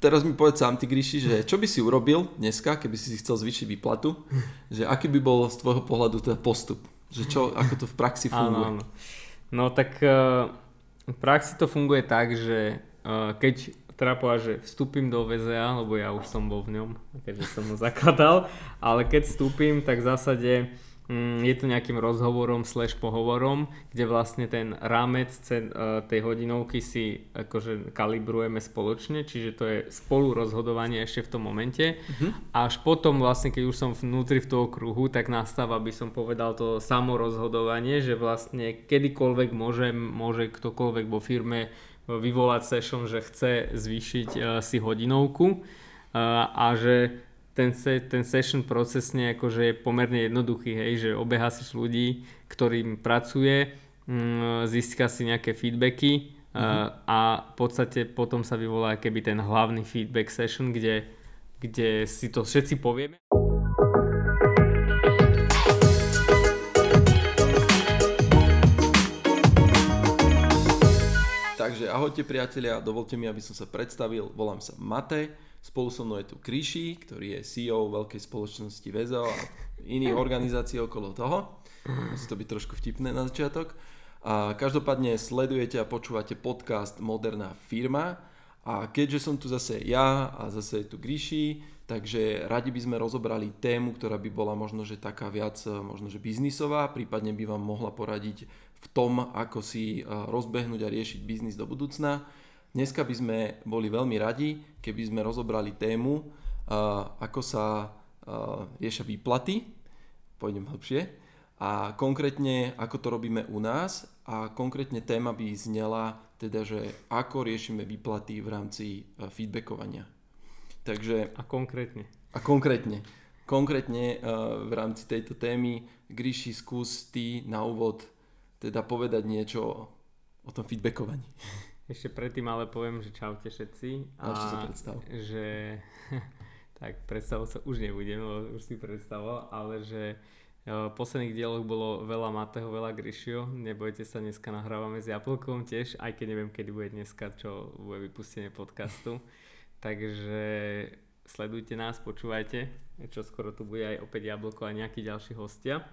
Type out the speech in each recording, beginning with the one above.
teraz mi povedz sám, ty Gríši, že čo by si urobil dneska, keby si si chcel zvýšiť výplatu, že aký by bol z tvojho pohľadu teda postup? Že čo, ako to v praxi funguje? Áno, áno. No tak uh, v praxi to funguje tak, že uh, keď teda povedať, že vstúpim do VZA, lebo ja už som bol v ňom, keďže som ho zakladal, ale keď vstúpim, tak v zásade je to nejakým rozhovorom slash pohovorom, kde vlastne ten rámec e, tej hodinovky si akože kalibrujeme spoločne, čiže to je spolu rozhodovanie ešte v tom momente. Uh-huh. Až potom vlastne, keď už som vnútri v toho kruhu, tak nastáva, by som povedal, to samorozhodovanie, že vlastne kedykoľvek môže, môže ktokoľvek vo firme vyvolať session, že chce zvýšiť uh, si hodinovku uh, a že ten, se, ten session procesne akože je pomerne jednoduchý, hej, že si ľudí, ktorým pracuje, mm, získa si nejaké feedbacky mm-hmm. a v podstate potom sa vyvolá keby ten hlavný feedback session, kde, kde si to všetci povieme. Takže ahojte priatelia, dovolte mi, aby som sa predstavil. Volám sa Matej, spolu so mnou je tu Kriši, ktorý je CEO veľkej spoločnosti VZO a iných organizácií okolo toho. Musí to byť trošku vtipné na začiatok. A každopádne sledujete a počúvate podcast Moderná firma. A keďže som tu zase ja a zase je tu Gríši, takže radi by sme rozobrali tému, ktorá by bola možno, že taká viac možno, že biznisová, prípadne by vám mohla poradiť v tom, ako si rozbehnúť a riešiť biznis do budúcna. Dneska by sme boli veľmi radi, keby sme rozobrali tému, ako sa riešia výplaty, pôjdem hlbšie, a konkrétne ako to robíme u nás a konkrétne téma by znela teda, že ako riešime výplaty v rámci feedbackovania. Takže, a konkrétne. A konkrétne. Konkrétne v rámci tejto témy, Gríši, skús ty na úvod teda povedať niečo o tom feedbackovaní. Ešte predtým ale poviem, že čaute všetci. A, a sa predstav. Že, tak predstavovať sa už nebudem, lebo už si predstavoval, ale že e, v posledných dieloch bolo veľa Mateho, veľa Grisio. Nebojte sa, dneska nahrávame s Jablkom tiež, aj keď neviem, kedy bude dneska, čo bude vypustenie podcastu. Takže sledujte nás, počúvajte, čo skoro tu bude aj opäť Jablko a nejakí ďalší hostia.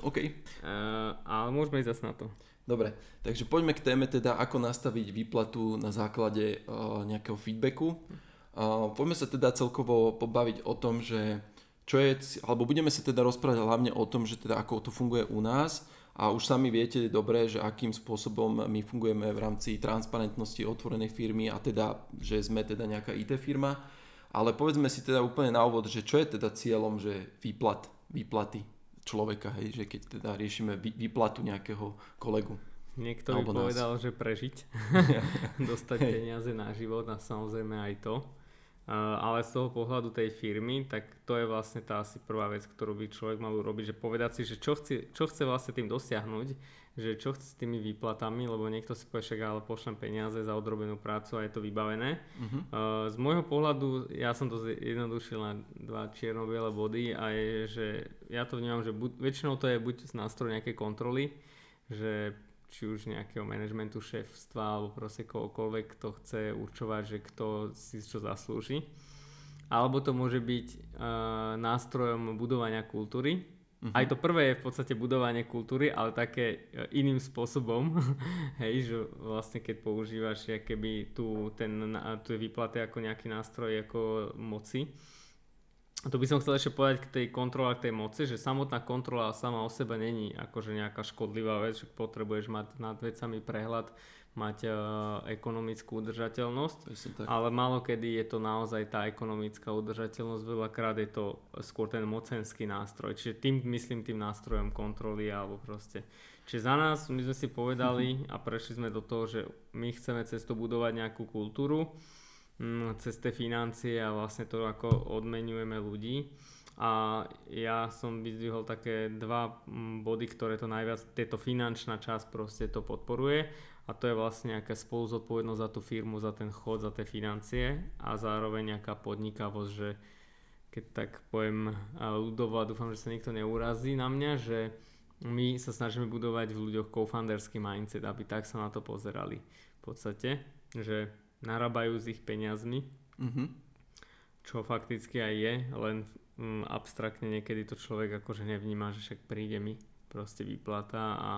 OK. Uh, ale môžeme ísť zase na to. Dobre, takže poďme k téme teda, ako nastaviť výplatu na základe uh, nejakého feedbacku. Uh, poďme sa teda celkovo pobaviť o tom, že čo je, alebo budeme sa teda rozprávať hlavne o tom, že teda ako to funguje u nás a už sami viete dobre, že akým spôsobom my fungujeme v rámci transparentnosti otvorenej firmy a teda, že sme teda nejaká IT firma. Ale povedzme si teda úplne na úvod, že čo je teda cieľom, že výplat, výplaty človeka, hej, že keď teda riešime výplatu nejakého kolegu. Niekto by povedal, nás. že prežiť, dostať hey. peniaze na život a samozrejme aj to. Uh, ale z toho pohľadu tej firmy, tak to je vlastne tá asi prvá vec, ktorú by človek mal urobiť, že povedať si, že čo chce, čo chce vlastne tým dosiahnuť, že čo chce s tými výplatami, lebo niekto si povie, však ale pošlem peniaze za odrobenú prácu a je to vybavené. Uh-huh. Uh, z môjho pohľadu, ja som to zjednodušil na dva čierno-biele body a je, že ja to vnímam, že buď, väčšinou to je buď nástroj nejakej kontroly, že či už nejakého manažmentu šéfstva alebo proste kohokoľvek, kto chce určovať, že kto si čo zaslúži. Alebo to môže byť uh, nástrojom budovania kultúry, Uh-huh. Aj to prvé je v podstate budovanie kultúry, ale také e, iným spôsobom. Hej, že vlastne keď používaš keby tu, ten, je výplaty ako nejaký nástroj ako moci. A to by som chcel ešte povedať k tej kontrole, k tej moci, že samotná kontrola sama o sebe není akože nejaká škodlivá vec, že potrebuješ mať nad vecami prehľad, mať uh, ekonomickú udržateľnosť, ale málo kedy je to naozaj tá ekonomická udržateľnosť, veľakrát je to skôr ten mocenský nástroj, čiže tým myslím tým nástrojom kontroly alebo proste. Čiže za nás my sme si povedali a prešli sme do toho, že my chceme cez to budovať nejakú kultúru, mm, cez tie financie a vlastne to ako odmenujeme ľudí. A ja som vyzdvihol také dva mm, body, ktoré to najviac, tieto finančná časť proste to podporuje a to je vlastne nejaká spoluzodpovednosť za tú firmu, za ten chod, za tie financie a zároveň nejaká podnikavosť, že keď tak poviem ľudovo a dúfam, že sa nikto neurazí na mňa, že my sa snažíme budovať v ľuďoch co-founderský mindset, aby tak sa na to pozerali v podstate, že narábajú s ich peniazmi, Mm-hmm. Čo fakticky aj je, len mm, abstraktne niekedy to človek akože nevníma, že však príde mi proste výplata a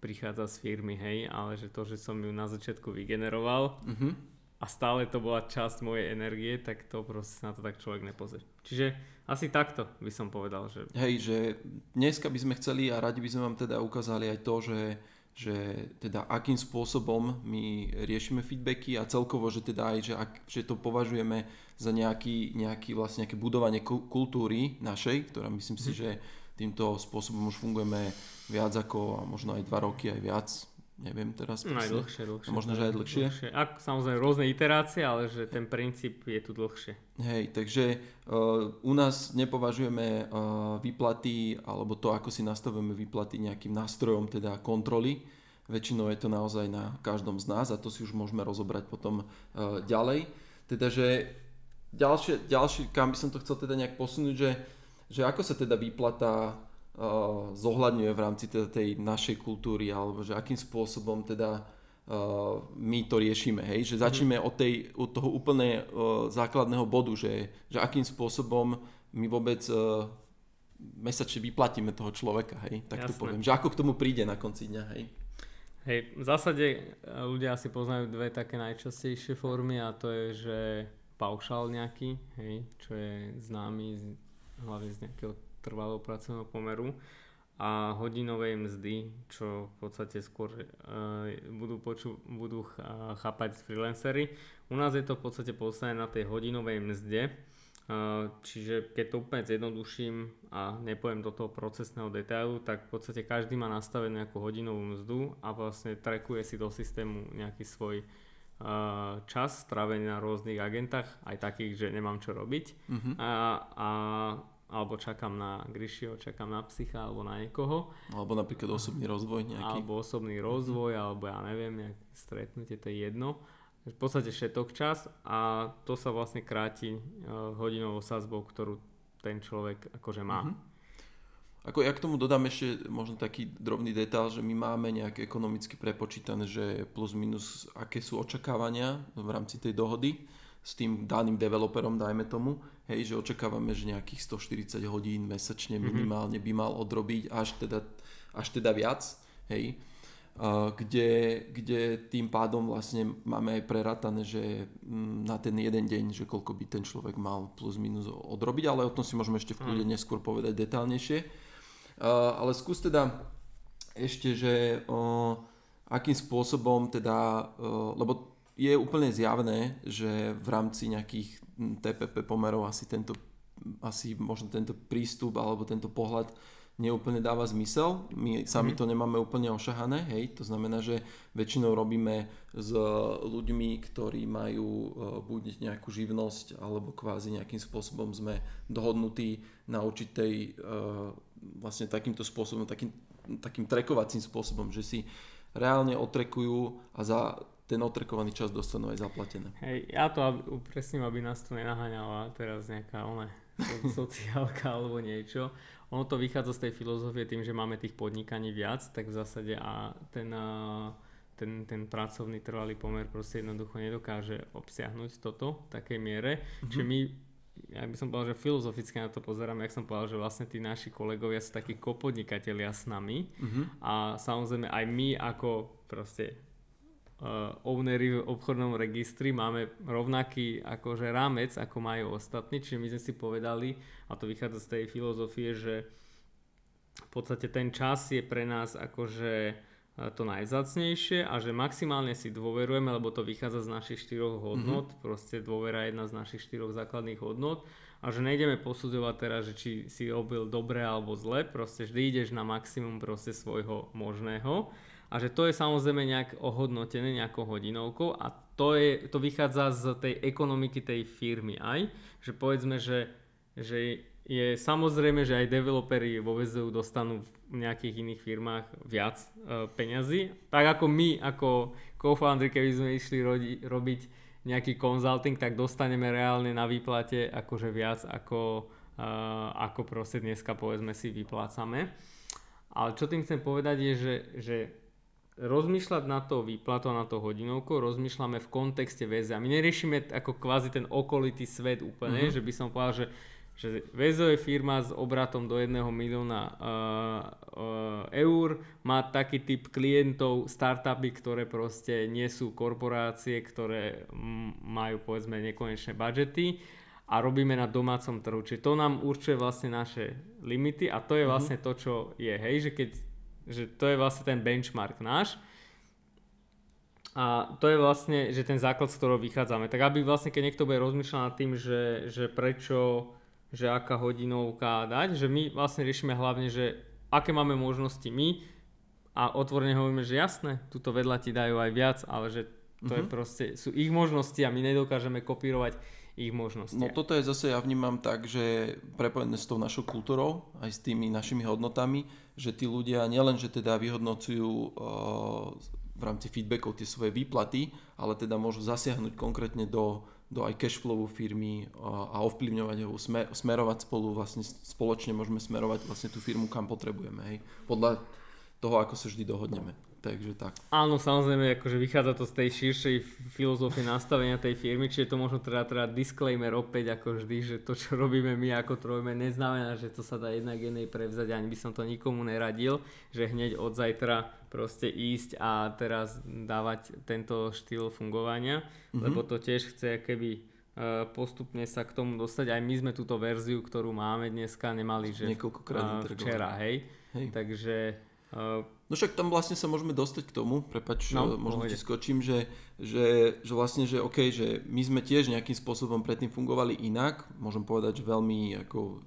prichádza z firmy, hej, ale že to, že som ju na začiatku vygeneroval Mm-hmm. a stále to bola časť mojej energie, tak to proste na to tak človek nepozrie. Čiže asi takto by som povedal, že Hej, že dneska by sme chceli a radi by sme vám teda ukázali aj to, že, že teda akým spôsobom my riešime feedbacky a celkovo, že teda aj, že, ak, že to považujeme za nejaký, nejaký vlastne nejaké budovanie ku- kultúry našej, ktorá myslím si, že týmto spôsobom už fungujeme viac ako možno aj dva roky, aj viac, neviem teraz. no, aj dlhšie, dlhšie. Možno, že aj dlhšie. Ak, samozrejme rôzne iterácie, ale že ten princíp je tu dlhšie. Hej, takže uh, u nás nepovažujeme uh, výplaty alebo to, ako si nastavujeme výplaty nejakým nástrojom teda kontroly. Väčšinou je to naozaj na každom z nás a to si už môžeme rozobrať potom uh, ďalej. Teda, že ďalšie, ďalšie, kam by som to chcel teda nejak posunúť, že, že ako sa teda výplata uh, zohľadňuje v rámci teda tej našej kultúry alebo že akým spôsobom teda uh, my to riešime, hej, že začneme od, tej, od toho úplne uh, základného bodu, že, že akým spôsobom my vôbec uh, mesačne vyplatíme toho človeka, hej, tak to Jasné. poviem, že ako k tomu príde na konci dňa, hej. Hej, v zásade ľudia asi poznajú dve také najčastejšie formy a to je, že paušál nejaký, hej, čo je známy hlavne z nejakého trvalého pracovného pomeru a hodinovej mzdy, čo v podstate skôr uh, budú, poču, budú uh, chápať freelancery. U nás je to v podstate postavené na tej hodinovej mzde, Uh, čiže keď to úplne zjednoduším a nepoviem do toho procesného detailu, tak v podstate každý má nastavenú nejakú hodinovú mzdu a vlastne trackuje si do systému nejaký svoj čas strávený na rôznych agentách, aj takých, že nemám čo robiť. Mhm. A, a, alebo čakám na Grishiho, čakám na psycha alebo na niekoho. Alebo napríklad osobný rozvoj nejaký. Alebo osobný rozvoj, alebo ja neviem, nejaké stretnutie, to je jedno. V podstate všetok čas a to sa vlastne kráti uh, hodinovou sazbou, ktorú ten človek akože má. Mhm. Ako ja k tomu dodám ešte možno taký drobný detail, že my máme nejak ekonomicky prepočítané, že plus minus aké sú očakávania v rámci tej dohody s tým daným developerom, dajme tomu, hej, že očakávame, že nejakých 140 hodín mesačne Mhm. minimálne by mal odrobiť až teda, až teda viac, hej, kde, kde tým pádom vlastne máme aj preratané, že mm, na ten jeden deň, že koľko by ten človek mal plus minus odrobiť, ale o tom si môžeme ešte v kľude neskôr povedať detálnejšie. Ale skús teda ešte, že akým spôsobom teda, lebo je úplne zjavné, že v rámci nejakých mm, TPP pomerov asi tento, asi možno tento prístup alebo tento pohľad neúplne dáva zmysel. My sami to nemáme úplne ošahané, hej, to znamená, že väčšinou robíme s ľuďmi, ktorí majú uh, buď nejakú živnosť, alebo kvázi nejakým spôsobom sme dohodnutí na určitej uh, vlastne takýmto spôsobom, takým, takým trekovacím spôsobom, že si reálne otrekujú a za ten otrekovaný čas dostanú aj zaplatené. Hej, ja to aby, upresním, aby nás tu nenaháňala teraz nejaká so- sociálka alebo niečo. Ono to vychádza z tej filozofie tým, že máme tých podnikaní viac, tak v zásade a ten, ten, ten pracovný trvalý pomer proste jednoducho nedokáže obsiahnuť toto v takej miere. Mm-hmm. Čiže my ja by som povedal, že filozoficky na to pozeráme, jak som povedal, že vlastne tí naši kolegovia sú takí kopodnikatelia s nami Mhm. a samozrejme aj my ako proste ownery v obchodnom registri. Máme rovnaký akože rámec, ako majú ostatní, čiže my sme si povedali, a to vychádza z tej filozofie, že v podstate ten čas je pre nás akože eh, to najvzácnejšie a že maximálne si dôverujeme, lebo to vychádza z našich štyroch hodnot, mm-hmm. proste dôvera je jedna z našich štyroch základných hodnot. A že nejdeme posudzovať teraz, že či si robil dobre alebo zle, proste vždy ideš na maximum proste svojho možného a že to je samozrejme nejak ohodnotené nejakou hodinovkou a to, je, to vychádza z tej ekonomiky tej firmy aj, že povedzme, že, že je samozrejme, že aj developeri vo VZU dostanú v nejakých iných firmách viac e, peňazí. Tak ako my, ako co-foundry, keby sme išli rodi, robiť nejaký consulting, tak dostaneme reálne na výplate akože viac ako, e, ako proste dneska povedzme si vyplácame. Ale čo tým chcem povedať je, že, že rozmýšľať na to výplatu, na to hodinovku, rozmýšľame v kontexte väzia. My neriešime ako kvázi ten okolitý svet úplne, mm-hmm. že by som povedal, že že Vezo je firma s obratom do 1 milióna uh, uh, eur, má taký typ klientov, startupy, ktoré proste nie sú korporácie, ktoré majú povedzme nekonečné budžety a robíme na domácom trhu. Čiže to nám určuje vlastne naše limity a to je mhm. vlastne to, čo je, hej, že keď že to je vlastne ten benchmark náš. A to je vlastne, že ten základ, z ktorého vychádzame. Tak aby vlastne, keď niekto bude rozmýšľať nad tým, že, že prečo, že aká hodinovka dať, že my vlastne riešime hlavne, že aké máme možnosti my a otvorene hovoríme, že jasné, túto vedľa ti dajú aj viac, ale že to mm-hmm. je mhm. proste, sú ich možnosti a my nedokážeme kopírovať ich možnosti. No toto je zase, ja vnímam tak, že prepojené s tou našou kultúrou, aj s tými našimi hodnotami, že tí ľudia nielen, že teda vyhodnocujú uh, v rámci feedbackov tie svoje výplaty, ale teda môžu zasiahnuť konkrétne do, do aj cashflowu firmy a, a ovplyvňovať ho, smer, smerovať spolu, vlastne spoločne môžeme smerovať vlastne tú firmu kam potrebujeme, hej, podľa toho, ako sa vždy dohodneme. Takže tak. Áno, samozrejme, akože vychádza to z tej širšej filozofie nastavenia tej firmy, čiže to možno teda, teda disclaimer opäť ako vždy, že to, čo robíme my ako trojme, neznamená, že to sa dá jednak jednej prevzať, ani by som to nikomu neradil, že hneď od zajtra proste ísť a teraz dávať tento štýl fungovania, mm-hmm. lebo to tiež chce keby e, postupne sa k tomu dostať. Aj my sme túto verziu, ktorú máme dneska, nemali, že Niekoľkokrát uh, včera, hej. hej. Takže uh, No však tam vlastne sa môžeme dostať k tomu, prepač, no, možno ti skočím, že, že, že vlastne, že OK, že my sme tiež nejakým spôsobom predtým fungovali inak, môžem povedať, že veľmi ako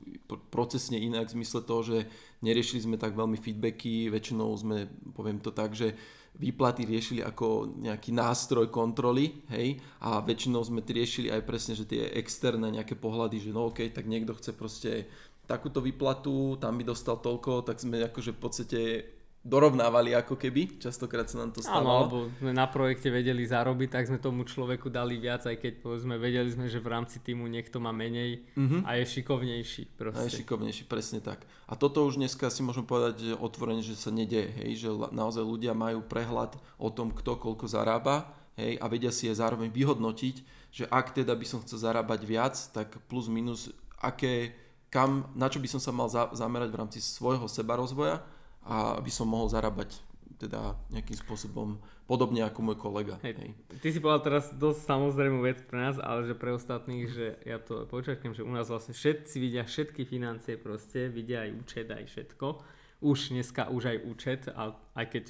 procesne inak v zmysle toho, že neriešili sme tak veľmi feedbacky, väčšinou sme, poviem to tak, že výplaty riešili ako nejaký nástroj kontroly, hej, a väčšinou sme riešili aj presne, že tie externé nejaké pohľady, že no OK, tak niekto chce proste takúto výplatu, tam by dostal toľko, tak sme akože v podstate dorovnávali ako keby, častokrát sa nám to stalo. Áno, alebo sme na projekte vedeli zarobiť, tak sme tomu človeku dali viac, aj keď povedzme vedeli sme, že v rámci týmu niekto má menej mm-hmm. a je šikovnejší. Proste. A je šikovnejší, presne tak. A toto už dneska si môžem povedať otvorene, že sa nedieje, hej, že naozaj ľudia majú prehľad o tom, kto koľko zarába, hej, a vedia si aj zároveň vyhodnotiť, že ak teda by som chcel zarábať viac, tak plus minus, aké, kam, na čo by som sa mal za, zamerať v rámci svojho seba rozvoja a aby som mohol zarábať teda nejakým spôsobom podobne ako môj kolega. Hej. Hej. Ty si povedal teraz dosť samozrejmú vec pre nás, ale že pre ostatných, že ja to počakám, že u nás vlastne všetci vidia všetky financie proste, vidia aj účet, aj všetko. Už dneska už aj účet, aj keď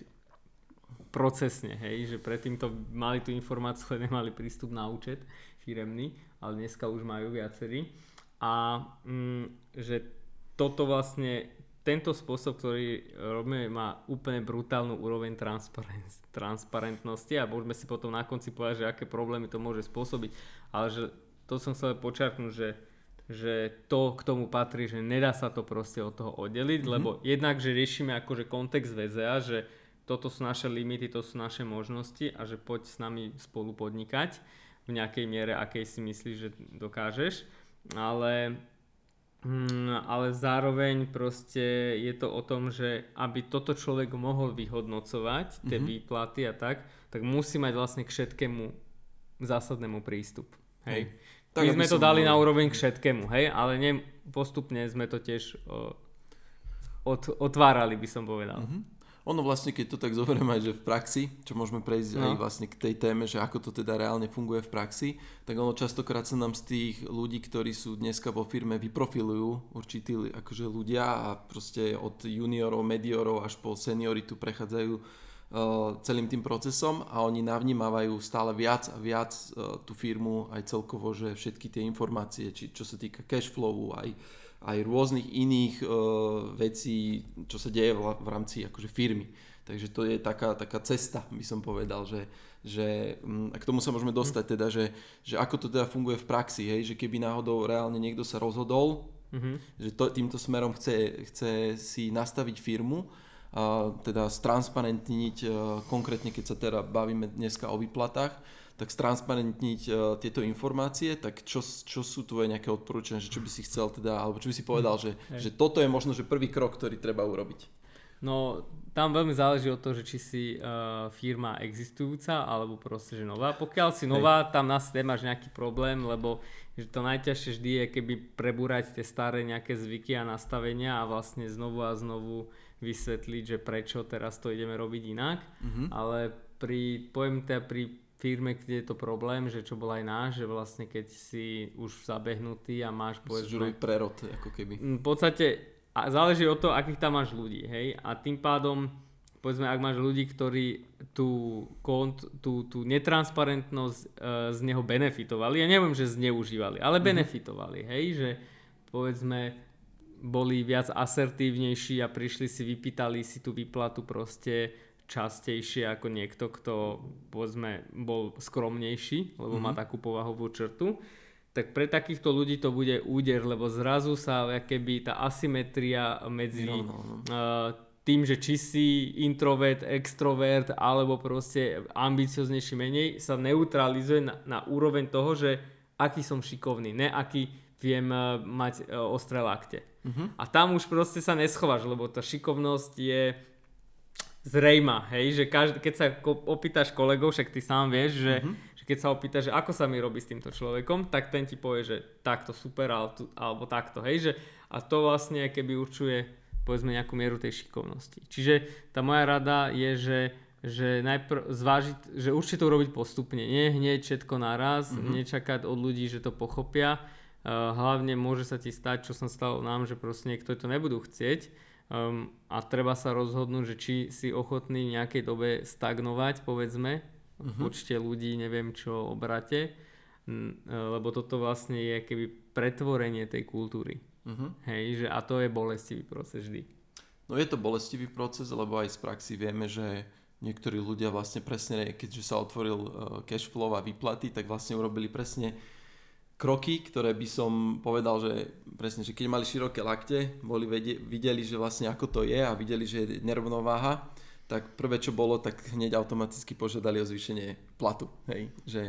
procesne, hej, že predtým to mali tú informáciu, ale nemali prístup na účet firemný, ale dneska už majú viacerí. A mm, že toto vlastne tento spôsob, ktorý robíme, má úplne brutálnu úroveň transparent, transparentnosti a môžeme si potom na konci povedať, že aké problémy to môže spôsobiť. Ale že to som chcel počiarknúť, že, že to k tomu patrí, že nedá sa to proste od toho oddeliť, mm-hmm. lebo jednak, že riešime akože kontext VZA, že toto sú naše limity, to sú naše možnosti a že poď s nami spolu podnikať v nejakej miere, akej si myslíš, že dokážeš. Ale Mm, ale zároveň proste je to o tom, že aby toto človek mohol vyhodnocovať, tie mm-hmm. výplaty a tak, tak musí mať vlastne k všetkému zásadnému prístup. Hej. Tak, My sme to dali na úroveň k všetkému, hej, ale ne, postupne sme to tiež o, od, otvárali, by som povedal. Mm-hmm. Ono vlastne, keď to tak zoberieme aj, že v praxi, čo môžeme prejsť no. aj vlastne k tej téme, že ako to teda reálne funguje v praxi, tak ono častokrát sa nám z tých ľudí, ktorí sú dneska vo firme, vyprofilujú určití akože ľudia a proste od juniorov, mediorov až po senioritu prechádzajú uh, celým tým procesom a oni navnímavajú stále viac a viac uh, tú firmu aj celkovo, že všetky tie informácie, či čo sa týka cash flowu, aj aj rôznych iných uh, vecí, čo sa deje v, v rámci akože firmy. Takže to je taká, taká cesta, by som povedal, že, že um, a k tomu sa môžeme dostať teda, že, že ako to teda funguje v praxi, hej, že keby náhodou reálne niekto sa rozhodol, mm-hmm. že to, týmto smerom chce, chce si nastaviť firmu, a teda stransparentniť, uh, konkrétne keď sa teda bavíme dneska o výplatách, tak stransparentniť uh, tieto informácie, tak čo, čo sú tvoje nejaké odporúčania, že čo by si chcel teda, alebo čo by si povedal, že, že toto je možno že prvý krok, ktorý treba urobiť? No, tam veľmi záleží od toho, že či si uh, firma existujúca alebo proste, že nová. Pokiaľ si nová, tam nás nemáš nejaký problém, lebo že to najťažšie vždy je keby prebúrať tie staré nejaké zvyky a nastavenia a vlastne znovu a znovu vysvetliť, že prečo teraz to ideme robiť inak. Mm-hmm. Ale pri, poviem teda pri firme, kde je to problém, že čo bol aj náš, že vlastne keď si už zabehnutý a máš povedzme... prerod, ako keby. V podstate a záleží od toho, akých tam máš ľudí, hej. A tým pádom, povedzme, ak máš ľudí, ktorí tú, kont, tú, tú netransparentnosť e, z neho benefitovali, ja neviem, že zneužívali, ale mm-hmm. benefitovali, hej, že povedzme boli viac asertívnejší a prišli si, vypýtali si tú výplatu proste častejšie ako niekto, kto povedzme bol skromnejší, lebo mm-hmm. má mhm. takú povahovú črtu tak pre takýchto ľudí to bude úder, lebo zrazu sa keby tá asymetria medzi no, no, no. Uh, tým, že či si introvert, extrovert alebo proste ambicioznejší menej sa neutralizuje na, na úroveň toho, že aký som šikovný, ne aký viem uh, mať uh, ostré lakte. Uh-huh. A tam už proste sa neschováš, lebo tá šikovnosť je zrejma, hej, že každý, keď sa opýtaš kolegov, však ty sám vieš, že uh-huh že keď sa opýta, že ako sa mi robí s týmto človekom, tak ten ti povie, že takto super alebo takto, hej, že a to vlastne keby určuje povedzme nejakú mieru tej šikovnosti. Čiže tá moja rada je, že že najprv zvážiť, že určite to urobiť postupne, nie hneď všetko naraz, mm-hmm. nečakať od ľudí, že to pochopia. Uh, hlavne môže sa ti stať, čo som stalo nám, že proste niekto to nebudú chcieť um, a treba sa rozhodnúť, že či si ochotný v nejakej dobe stagnovať, povedzme, uh-huh. počte ľudí, neviem čo, obrate, e, lebo toto vlastne je keby pretvorenie tej kultúry. Uh-huh. Hej, že a to je bolestivý proces vždy. No je to bolestivý proces, lebo aj z praxi vieme, že niektorí ľudia vlastne presne, keďže sa otvoril uh, cash flow a výplaty, tak vlastne urobili presne kroky, ktoré by som povedal, že presne, že keď mali široké lakte, boli vedie, videli, že vlastne ako to je a videli, že je nerovnováha, tak prvé, čo bolo, tak hneď automaticky požiadali o zvýšenie platu. Hej? Že,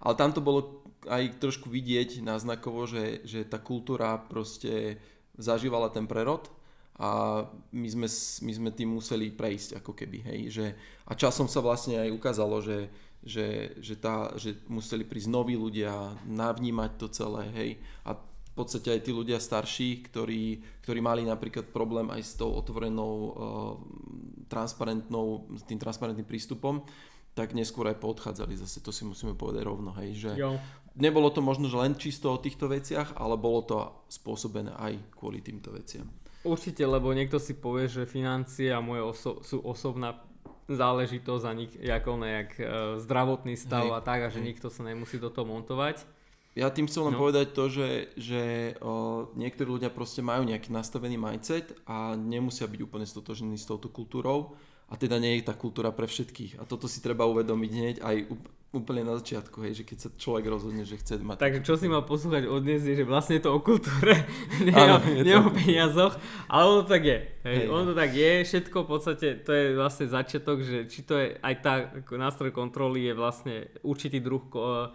ale tam to bolo aj trošku vidieť náznakovo, že, že tá kultúra proste zažívala ten prerod a my sme, my sme tým museli prejsť ako keby. Hej? Že, a časom sa vlastne aj ukázalo, že, že, že, tá, že museli prísť noví ľudia, navnímať to celé. Hej? A v podstate aj tí ľudia starší, ktorí, ktorí mali napríklad problém aj s tou otvorenou, uh, transparentnou, s tým transparentným prístupom, tak neskôr aj poodchádzali zase, to si musíme povedať rovno, hej, že jo. nebolo to možno že len čisto o týchto veciach, ale bolo to spôsobené aj kvôli týmto veciam. Určite, lebo niekto si povie, že financie a moje oso- sú osobná záležitosť a nik- ako nejak uh, zdravotný stav hej, a tak a že hej. nikto sa nemusí do toho montovať ja tým chcem len no. povedať to, že, že o, niektorí ľudia proste majú nejaký nastavený mindset a nemusia byť úplne stotožení s touto kultúrou a teda nie je tá kultúra pre všetkých. A toto si treba uvedomiť hneď aj úplne na začiatku, hej, že keď sa človek rozhodne, že chce mať... Takže čo si mal poslúchať od dnes je, že vlastne je to o kultúre, nie, ano, o, nie to... o peniazoch, ale ono to tak je. Hej, hej, ono to tak je, všetko v podstate, to je vlastne začiatok, že či to je aj tá nástroj kontroly je vlastne určitý druh uh,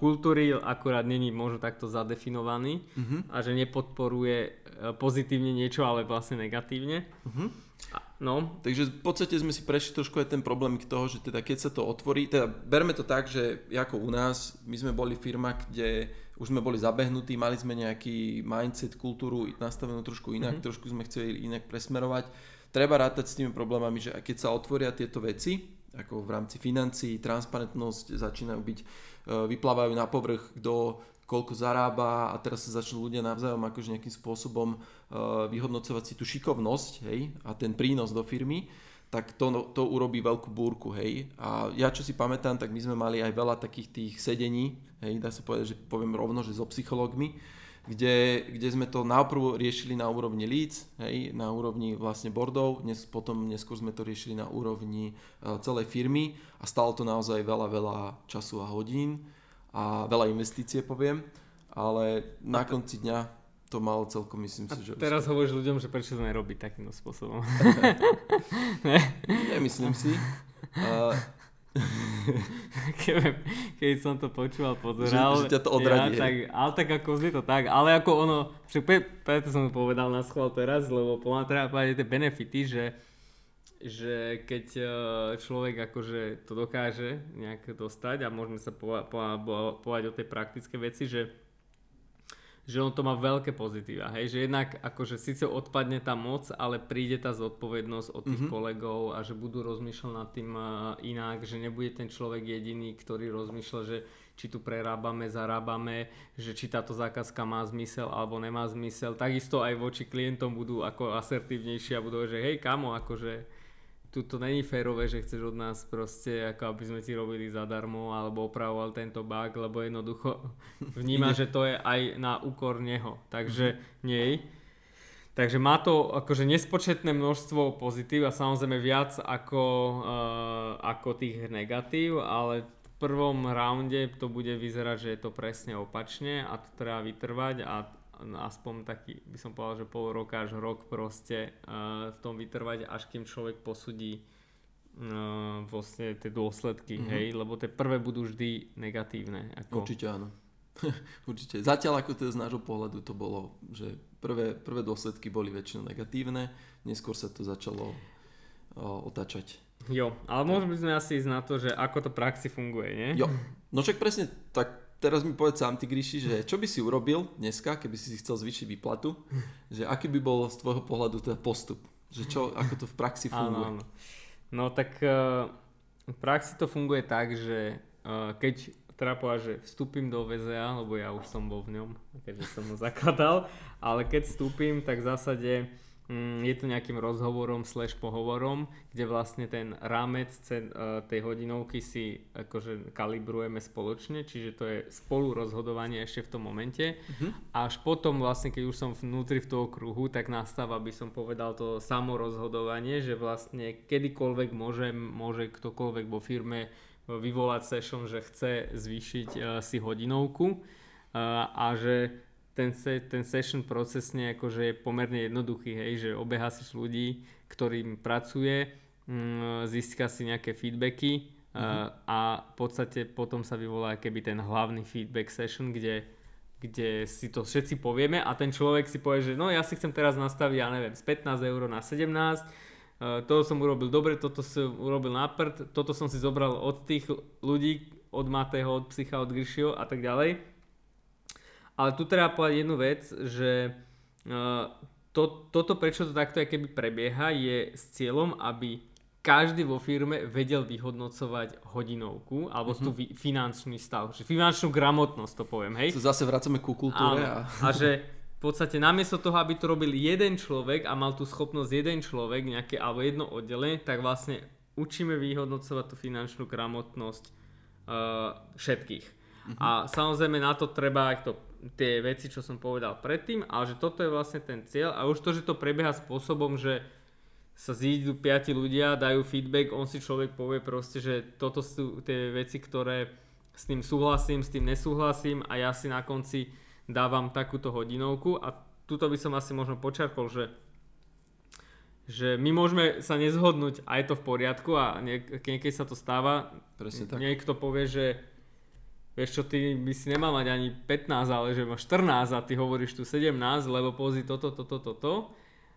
kultúry, akurát není možno takto zadefinovaný uh-huh. a že nepodporuje uh, pozitívne niečo, ale vlastne negatívne. Uh-huh. A, no. Takže v podstate sme si prešli trošku aj ten problém k toho, že teda keď sa to otvorí, teda berme to tak, že ako u nás, my sme boli firma, kde už sme boli zabehnutí, mali sme nejaký mindset, kultúru nastavenú trošku inak, uh-huh. trošku sme chceli inak presmerovať. Treba rátať s tými problémami, že keď sa otvoria tieto veci, ako v rámci financií, transparentnosť začínajú byť vyplávajú na povrch, kto koľko zarába a teraz sa začnú ľudia navzájom akože nejakým spôsobom e, vyhodnocovať si tú šikovnosť hej, a ten prínos do firmy, tak to, to urobí veľkú búrku, hej. A ja čo si pamätám, tak my sme mali aj veľa takých tých sedení, hej, dá sa povedať, že poviem rovno, že so psychológmi, kde, kde sme to najprv riešili na úrovni leads, hej, na úrovni vlastne boardov, dnes, potom neskôr sme to riešili na úrovni uh, celej firmy a stalo to naozaj veľa, veľa času a hodín a veľa investície poviem, ale na konci dňa to malo celkom, myslím si, že... teraz hovoríš ľuďom, že prečo to nerobí takýmto spôsobom. Nemyslím si. Uh, keď, keď som to počúval, pozeral. Že, že ťa to odradí. Ja, tak, ale tak ako zli to tak, ale ako ono, preto som to povedal na schvál teraz, lebo pomáha treba povedať tie benefity, že že keď e, človek akože to dokáže nejak dostať a môžeme sa povedať o tej praktické veci, že že on to má veľké pozitíva, hej, že jednak akože síce odpadne tá moc, ale príde tá zodpovednosť od tých mm-hmm. kolegov a že budú rozmýšľať nad tým uh, inak, že nebude ten človek jediný, ktorý rozmýšľa, že či tu prerábame, zarábame, že či táto zákazka má zmysel alebo nemá zmysel. Takisto aj voči klientom budú ako asertívnejší a budú, že hej kamo, akože tu to není férové, že chceš od nás proste, ako aby sme ti robili zadarmo alebo opravoval tento bug, lebo jednoducho vníma, že to je aj na úkor neho. Takže nej. Takže má to akože nespočetné množstvo pozitív a samozrejme viac ako, uh, ako tých negatív, ale v prvom raunde to bude vyzerať, že je to presne opačne a to treba vytrvať a aspoň taký, by som povedal, že pol roka až rok proste uh, v tom vytrvať, až kým človek posudí uh, vlastne tie dôsledky, mm-hmm. hej, lebo tie prvé budú vždy negatívne. Ako... Určite áno. Určite. Zatiaľ ako to z nášho pohľadu to bolo, že prvé, prvé dôsledky boli väčšinou negatívne, neskôr sa to začalo uh, otáčať. Jo, ale môžeme by sme asi ísť na to, že ako to praxi funguje, nie? Jo, no však presne tak teraz mi povedz sám, ty Gríši, že čo by si urobil dneska, keby si si chcel zvýšiť výplatu, že aký by bol z tvojho pohľadu teda postup, že čo, ako to v praxi funguje. Áno, áno. No tak uh, v praxi to funguje tak, že uh, keď teda povedať, že vstúpim do VZA, lebo ja už som bol v ňom, keďže som ho zakladal, ale keď vstúpim, tak v zásade je to nejakým rozhovorom slash pohovorom, kde vlastne ten rámec e, tej hodinovky si akože kalibrujeme spoločne, čiže to je spolu rozhodovanie ešte v tom momente. Uh-huh. Až potom vlastne, keď už som vnútri v toho kruhu, tak nastáva, by som povedal, to samorozhodovanie, že vlastne kedykoľvek môže, môže ktokoľvek vo firme vyvolať session, že chce zvýšiť uh, si hodinovku uh, a že ten, se, ten session procesne akože je pomerne jednoduchý, hej, že obeha si ľudí, ktorým pracuje, mm, získa si nejaké feedbacky mm-hmm. a v podstate potom sa vyvolá keby ten hlavný feedback session, kde, kde si to všetci povieme a ten človek si povie, že no ja si chcem teraz nastaviť, ja neviem, z 15 eur na 17, uh, toto som urobil dobre, toto som urobil na prd, toto som si zobral od tých ľudí, od Matého, od Psycha, od Grishio a tak ďalej ale tu treba povedať jednu vec, že uh, to, toto, prečo to takto keby prebieha, je s cieľom, aby každý vo firme vedel vyhodnocovať hodinovku alebo mm-hmm. tú finančný stav, že finančnú gramotnosť to poviem, hej. Zase vracame ku kultúre. A... a že v podstate namiesto toho, aby to robil jeden človek a mal tú schopnosť jeden človek nejaké, alebo jedno oddelenie, tak vlastne učíme vyhodnocovať tú finančnú gramotnosť uh, všetkých. Mm-hmm. A samozrejme na to treba aj to tie veci, čo som povedal predtým, ale že toto je vlastne ten cieľ a už to, že to prebieha spôsobom, že sa zídu piati ľudia, dajú feedback, on si človek povie proste, že toto sú tie veci, ktoré s tým súhlasím, s tým nesúhlasím a ja si na konci dávam takúto hodinovku a tuto by som asi možno počarkol, že že my môžeme sa nezhodnúť a je to v poriadku a niek- niekedy sa to stáva. Presne tak. Niekto povie, že vieš čo, ty by si nemal mať ani 15, ale že máš 14 a ty hovoríš tu 17, lebo pozri toto, toto, toto.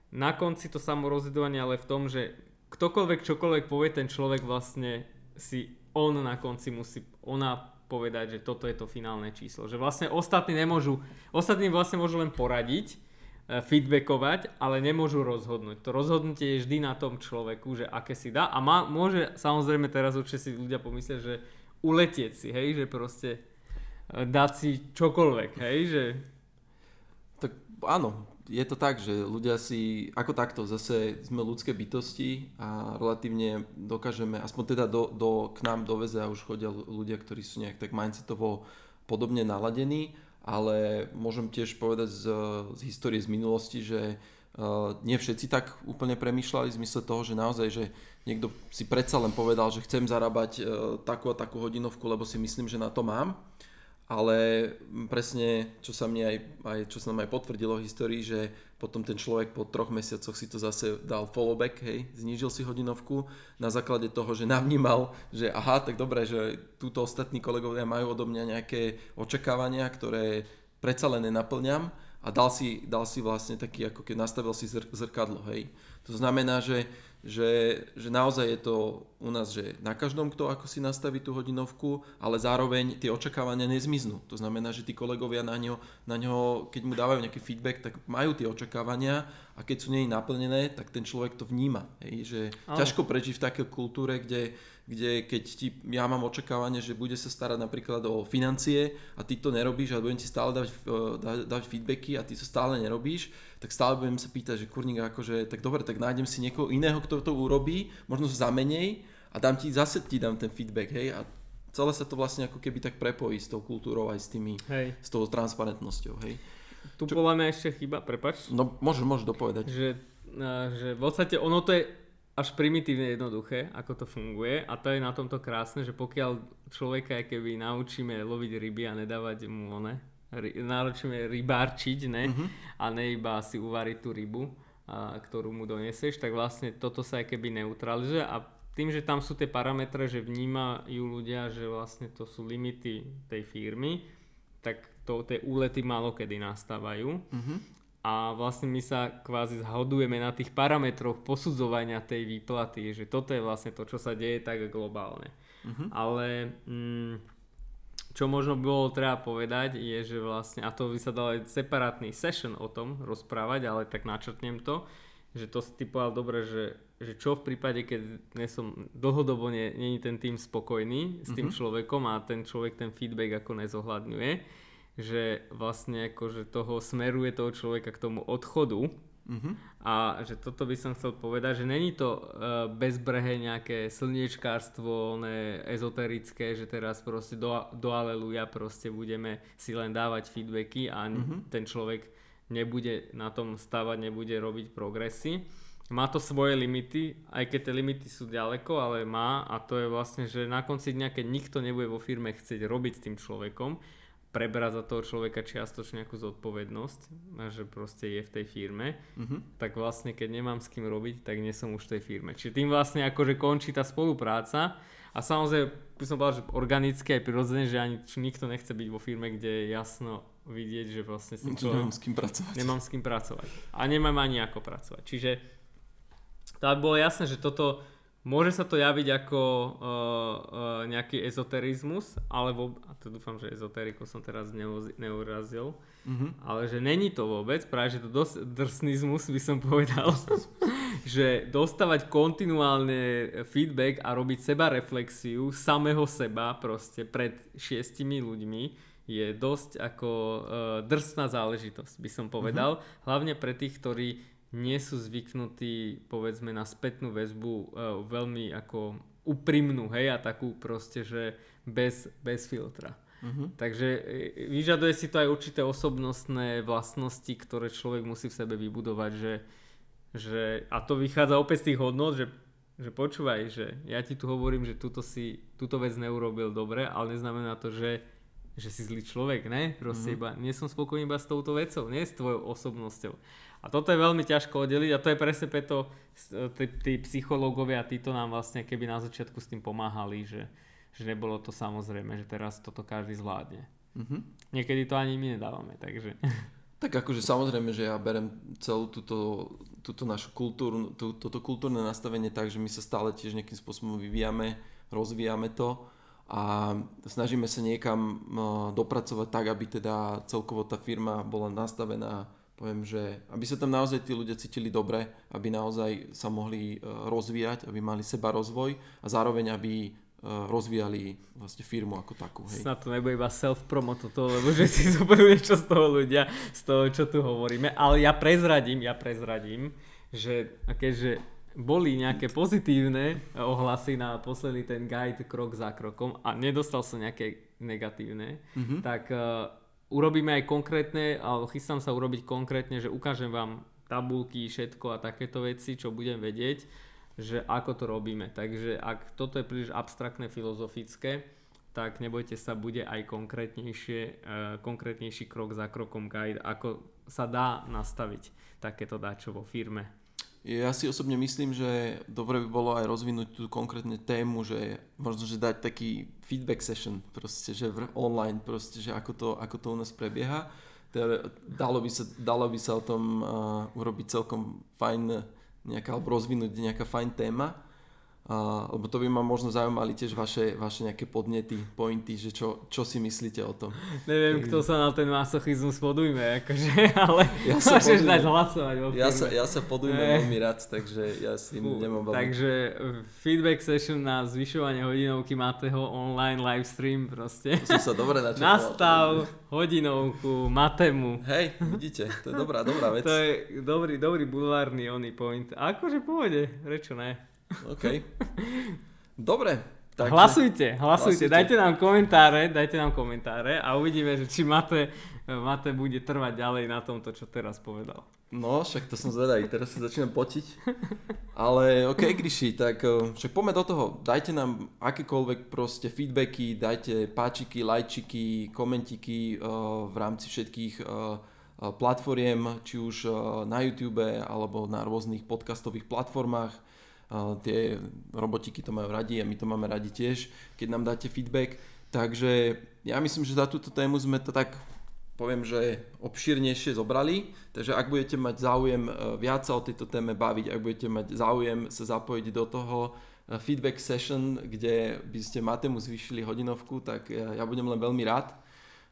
Na konci to samorozhodovanie ale v tom, že ktokoľvek čokoľvek povie ten človek vlastne si on na konci musí, ona povedať, že toto je to finálne číslo. Že vlastne ostatní nemôžu, ostatní vlastne môžu len poradiť, e, feedbackovať, ale nemôžu rozhodnúť. To rozhodnutie je vždy na tom človeku, že aké si dá a má, môže samozrejme teraz určite si ľudia pomyslieť, že uletieť si, hej, že proste e, dať si čokoľvek, hej, že... Tak áno, je to tak, že ľudia si, ako takto, zase sme ľudské bytosti a relatívne dokážeme, aspoň teda do, do, k nám do a už chodia ľudia, ktorí sú nejak tak mindsetovo podobne naladení, ale môžem tiež povedať z, z histórie z minulosti, že Uh, nie všetci tak úplne premýšľali v zmysle toho, že naozaj, že niekto si predsa len povedal, že chcem zarábať uh, takú a takú hodinovku, lebo si myslím, že na to mám. ale presne, čo sa mne aj, aj, čo sa nám aj potvrdilo v histórii, že potom ten človek po troch mesiacoch si to zase dal followback, hej, znížil si hodinovku na základe toho, že navnímal, že aha, tak dobre, že túto ostatní kolegovia majú odo mňa nejaké očakávania, ktoré predsa len nenaplňam a dal si, dal si vlastne taký, ako keď nastavil si zr- zrkadlo, hej. To znamená, že že, že naozaj je to u nás, že na každom, kto ako si nastaví tú hodinovku, ale zároveň tie očakávania nezmiznú. To znamená, že tí kolegovia na ňo, na ňo keď mu dávajú nejaký feedback, tak majú tie očakávania a keď sú nej naplnené, tak ten človek to vníma. Hej? Že ťažko prežiť v takej kultúre, kde kde keď ti, ja mám očakávanie, že bude sa starať napríklad o financie a ty to nerobíš a budem ti stále dať, dať, dať feedbacky a ty to stále nerobíš, tak stále budem sa pýtať, že kurník akože, tak dobre, tak nájdem si niekoho iného, kto to urobí, možno za menej a dám ti, zase ti dám ten feedback, hej, a celé sa to vlastne ako keby tak prepojí s tou kultúrou aj s tými, hej. s tou transparentnosťou, hej. Tu Čo... podľa mňa ešte chyba, prepač. No môžeš, môžeš dopovedať. Že, že v podstate ono to je až primitívne jednoduché, ako to funguje a to je na tomto krásne, že pokiaľ človeka keby naučíme loviť ryby a nedávať mu one, naučíme rybárčiť, ne, uh-huh. a ne iba si uvariť tú rybu, a, ktorú mu donesieš, tak vlastne toto sa aj keby neutralizuje a tým, že tam sú tie parametre, že vnímajú ľudia, že vlastne to sú limity tej firmy, tak to, tie úlety málo kedy nastávajú. Uh-huh a vlastne my sa kvázi zhodujeme na tých parametroch posudzovania tej výplaty, že toto je vlastne to, čo sa deje tak globálne. Uh-huh. Ale mm, čo možno bolo treba povedať je, že vlastne, a to by sa dal aj separátny session o tom rozprávať, ale tak načrtnem to, že to si povedal dobre, že, že čo v prípade, keď som dlhodobo není ten tým spokojný s tým uh-huh. človekom a ten človek ten feedback ako nezohľadňuje, že vlastne akože toho smeruje toho človeka k tomu odchodu uh-huh. a že toto by som chcel povedať, že není to uh, bezbrehe nejaké slniečkárstvo, ne, ezoterické, že teraz proste do, do aleluja proste budeme si len dávať feedbacky a uh-huh. ten človek nebude na tom stavať, nebude robiť progresy. Má to svoje limity, aj keď tie limity sú ďaleko, ale má a to je vlastne, že na konci dňa, keď nikto nebude vo firme chcieť robiť s tým človekom, preberá za toho človeka čiastočne nejakú zodpovednosť a že proste je v tej firme, mm-hmm. tak vlastne keď nemám s kým robiť, tak nie som už v tej firme. Čiže tým vlastne akože končí tá spolupráca a samozrejme by som povedal, že organické aj prirodzene, že ani nikto nechce byť vo firme, kde je jasno vidieť, že vlastne si čo, nemám s kým pracovať. Nemám s kým pracovať. A nemám ani ako pracovať. Čiže tak bolo jasné, že toto Môže sa to javiť ako uh, uh, nejaký ezoterizmus, alebo, a to dúfam, že ezoteriku som teraz neurazil, mm-hmm. ale že není to vôbec, práve že to dosť drsnizmus by som povedal, že dostávať kontinuálne feedback a robiť seba reflexiu samého seba proste pred šiestimi ľuďmi je dosť ako uh, drsná záležitosť, by som povedal. Mm-hmm. Hlavne pre tých, ktorí nie sú zvyknutí povedzme na spätnú väzbu uh, veľmi ako úprimnú, hej, a takú proste, že bez, bez filtra. Uh-huh. Takže e, vyžaduje si to aj určité osobnostné vlastnosti, ktoré človek musí v sebe vybudovať, že, že a to vychádza opäť z tých hodnot, že, že počúvaj, že ja ti tu hovorím, že túto, si, túto vec neurobil dobre, ale neznamená to, že, že si zlý človek, ne? Proste uh-huh. iba, nie som spokojný iba s touto vecou, nie s tvojou osobnosťou. A toto je veľmi ťažko oddeliť a to je presne preto tí, tí psychológovia, títo nám vlastne keby na začiatku s tým pomáhali, že, že nebolo to samozrejme, že teraz toto každý zvládne. Mm-hmm. Niekedy to ani my nedávame, takže... Tak akože samozrejme, že ja berem celú túto, túto našu kultúru, tú, toto kultúrne nastavenie tak, že my sa stále tiež nejakým spôsobom vyvíjame, rozvíjame to a snažíme sa niekam dopracovať tak, aby teda celkovo tá firma bola nastavená poviem, že aby sa tam naozaj tí ľudia cítili dobre, aby naozaj sa mohli e, rozvíjať, aby mali seba rozvoj a zároveň aby e, rozvíjali vlastne firmu ako takú. Hej. Snad to nebude iba self-promo toto, lebo že si zoberú niečo z toho ľudia, z toho, čo tu hovoríme. Ale ja prezradím, ja prezradím, že keďže boli nejaké pozitívne ohlasy na posledný ten guide krok za krokom a nedostal sa nejaké negatívne, mm-hmm. tak uh, urobíme aj konkrétne, alebo chystám sa urobiť konkrétne, že ukážem vám tabulky, všetko a takéto veci, čo budem vedieť, že ako to robíme. Takže ak toto je príliš abstraktné, filozofické, tak nebojte sa, bude aj konkrétnejšie, uh, konkrétnejší krok za krokom guide, ako sa dá nastaviť takéto dáčo vo firme. Ja si osobne myslím, že dobre by bolo aj rozvinúť tú konkrétne tému, že možno, že dať taký feedback session, proste, že online, proste, že ako to, ako to u nás prebieha. Teda dalo, by sa, dalo by sa o tom uh, urobiť celkom fajn nejaká, alebo rozvinúť nejaká fajn téma Uh, lebo to by ma možno zaujímali tiež vaše, vaše nejaké podnety, pointy, že čo, čo si myslíte o tom. Neviem, kto sa na ten masochizmus podujme, akože, ale ja sa môžeš podujme, dať hlasovať. Ja sa, ja sa podujme ne. veľmi rád, takže ja s tým Fú, nemám veľmi. Takže feedback session na zvyšovanie hodinovky Mateho online livestream proste. To som sa dobre načal. Nastav hodinovku Matemu. Hej, vidíte, to je dobrá, dobrá vec. To je dobrý, dobrý bulvárny oný point. Akože pôjde, prečo ne? OK. Dobre. Takže... Hlasujte, hlasujte, dajte nám komentáre, dajte nám komentáre a uvidíme, že či Mate, Mate bude trvať ďalej na tomto, čo teraz povedal. No, však to som zvedavý, teraz sa začínam potiť. Ale OK, Gryši, tak eh, však poďme do toho. Dajte nám akékoľvek proste feedbacky, dajte páčiky, lajčiky, komentiky uh, v rámci všetkých uh, platformiem, či už na YouTube alebo na rôznych podcastových platformách tie robotiky to majú radi a my to máme radi tiež, keď nám dáte feedback. Takže ja myslím, že za túto tému sme to tak poviem, že obšírnejšie zobrali, takže ak budete mať záujem e, viac sa o tejto téme baviť, ak budete mať záujem sa zapojiť do toho e, feedback session, kde by ste Matemu zvýšili hodinovku, tak ja budem len veľmi rád.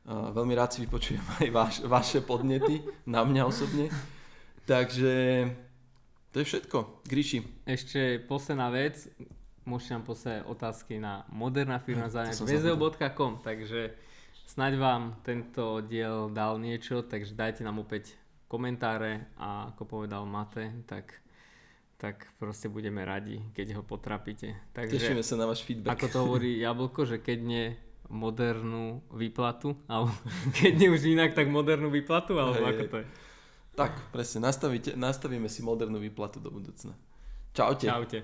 Veľmi rád si vypočujem aj vaš, vaše podnety na mňa osobne. Takže to je všetko. Gríši. Ešte posledná vec. Môžete nám poslať otázky na moderná firma vezeo.com, takže snaď vám tento diel dal niečo, takže dajte nám opäť komentáre a ako povedal Mate, tak tak proste budeme radi, keď ho potrapíte. Takže, Tešíme sa na váš feedback. Ako to hovorí Jablko, že keď nie modernú výplatu, alebo keď nie už inak, tak modernú výplatu, alebo hej, ako to je? Tak, presne, nastavíme si modernú výplatu do budúcna. Čaute. Čaute.